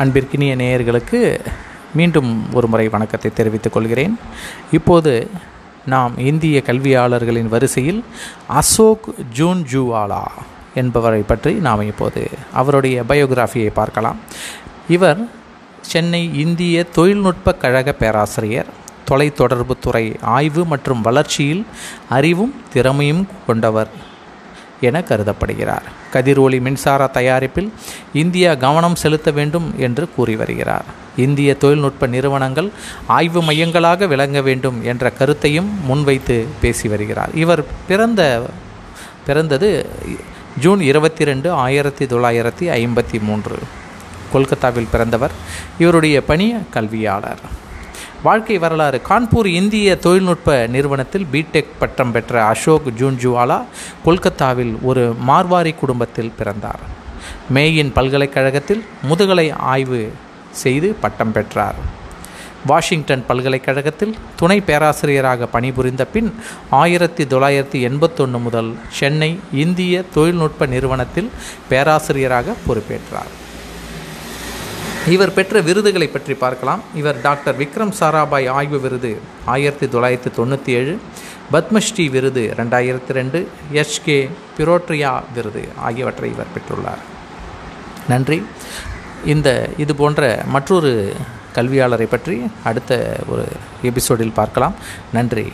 அன்பிற்கினிய நேயர்களுக்கு மீண்டும் ஒரு முறை வணக்கத்தை தெரிவித்துக் கொள்கிறேன். இப்போது நாம் இந்திய கல்வியாளர்களின் வரிசையில் அசோக் ஜூன் ஜூவாலா என்பவரை பற்றி நாம் இப்போது அவருடைய பயோகிராஃபியை பார்க்கலாம். இவர் சென்னை இந்திய தொழில்நுட்ப கழக பேராசிரியர் தொலைத்தொடர்புத்துறை ஆய்வு மற்றும் வளர்ச்சியில் அறிவும் திறமையும் கொண்டவர். என கருதப்படுகிறார். கதிரொளி மின்சார தயாரிப்பில் இந்தியா கவனம் செலுத்த வேண்டும் என்று கூறி வருகிறார். இந்திய தொழில்நுட்ப நிறுவனங்கள் ஆய்வு மையங்களாக விளங்க வேண்டும் என்ற கருத்தையும் முன்வைத்து பேசி வருகிறார். இவர் பிறந்த பிறந்தது ஜூன் இருபத்தி ரெண்டு ஆயிரத்தி தொள்ளாயிரத்தி ஐம்பத்தி மூன்று. கொல்கத்தாவில் பிறந்தவர். இவருடைய பணி கல்வியாளர். வாழ்க்கை வரலாறு. கான்பூர் இந்திய தொழில்நுட்ப நிறுவனத்தில் பிடெக் பட்டம் பெற்ற அசோக் ஜூன்ஜுவாலா கொல்கத்தாவில் ஒரு மார்வாரி குடும்பத்தில் பிறந்தார். மேயின் பல்கலைக்கழகத்தில் முதுகலை ஆய்வு செய்து பட்டம் பெற்றார். வாஷிங்டன் பல்கலைக்கழகத்தில் துணை பேராசிரியராக பணிபுரிந்த பின் ஆயிரத்தி தொள்ளாயிரத்தி எண்பத்தொன்று முதல் சென்னை இந்திய தொழில்நுட்ப நிறுவனத்தில் பேராசிரியராக பொறுப்பேற்றார். இவர் பெற்ற விருதுகளை பற்றி பார்க்கலாம். இவர் டாக்டர் விக்ரம் சாராபாய் ஆய்வு விருது ஆயிரத்தி தொள்ளாயிரத்தி தொண்ணூற்றி ஏழு பத்மஸ்ரீ விருது ரெண்டாயிரத்தி ரெண்டு எஸ்கே பிரோட்ரியா விருது ஆகியவற்றை இவர் பெற்றுள்ளார். நன்றி. இந்த இது போன்ற மற்றொரு கல்வியாளரை பற்றி அடுத்த ஒரு எபிசோடில் பார்க்கலாம். நன்றி.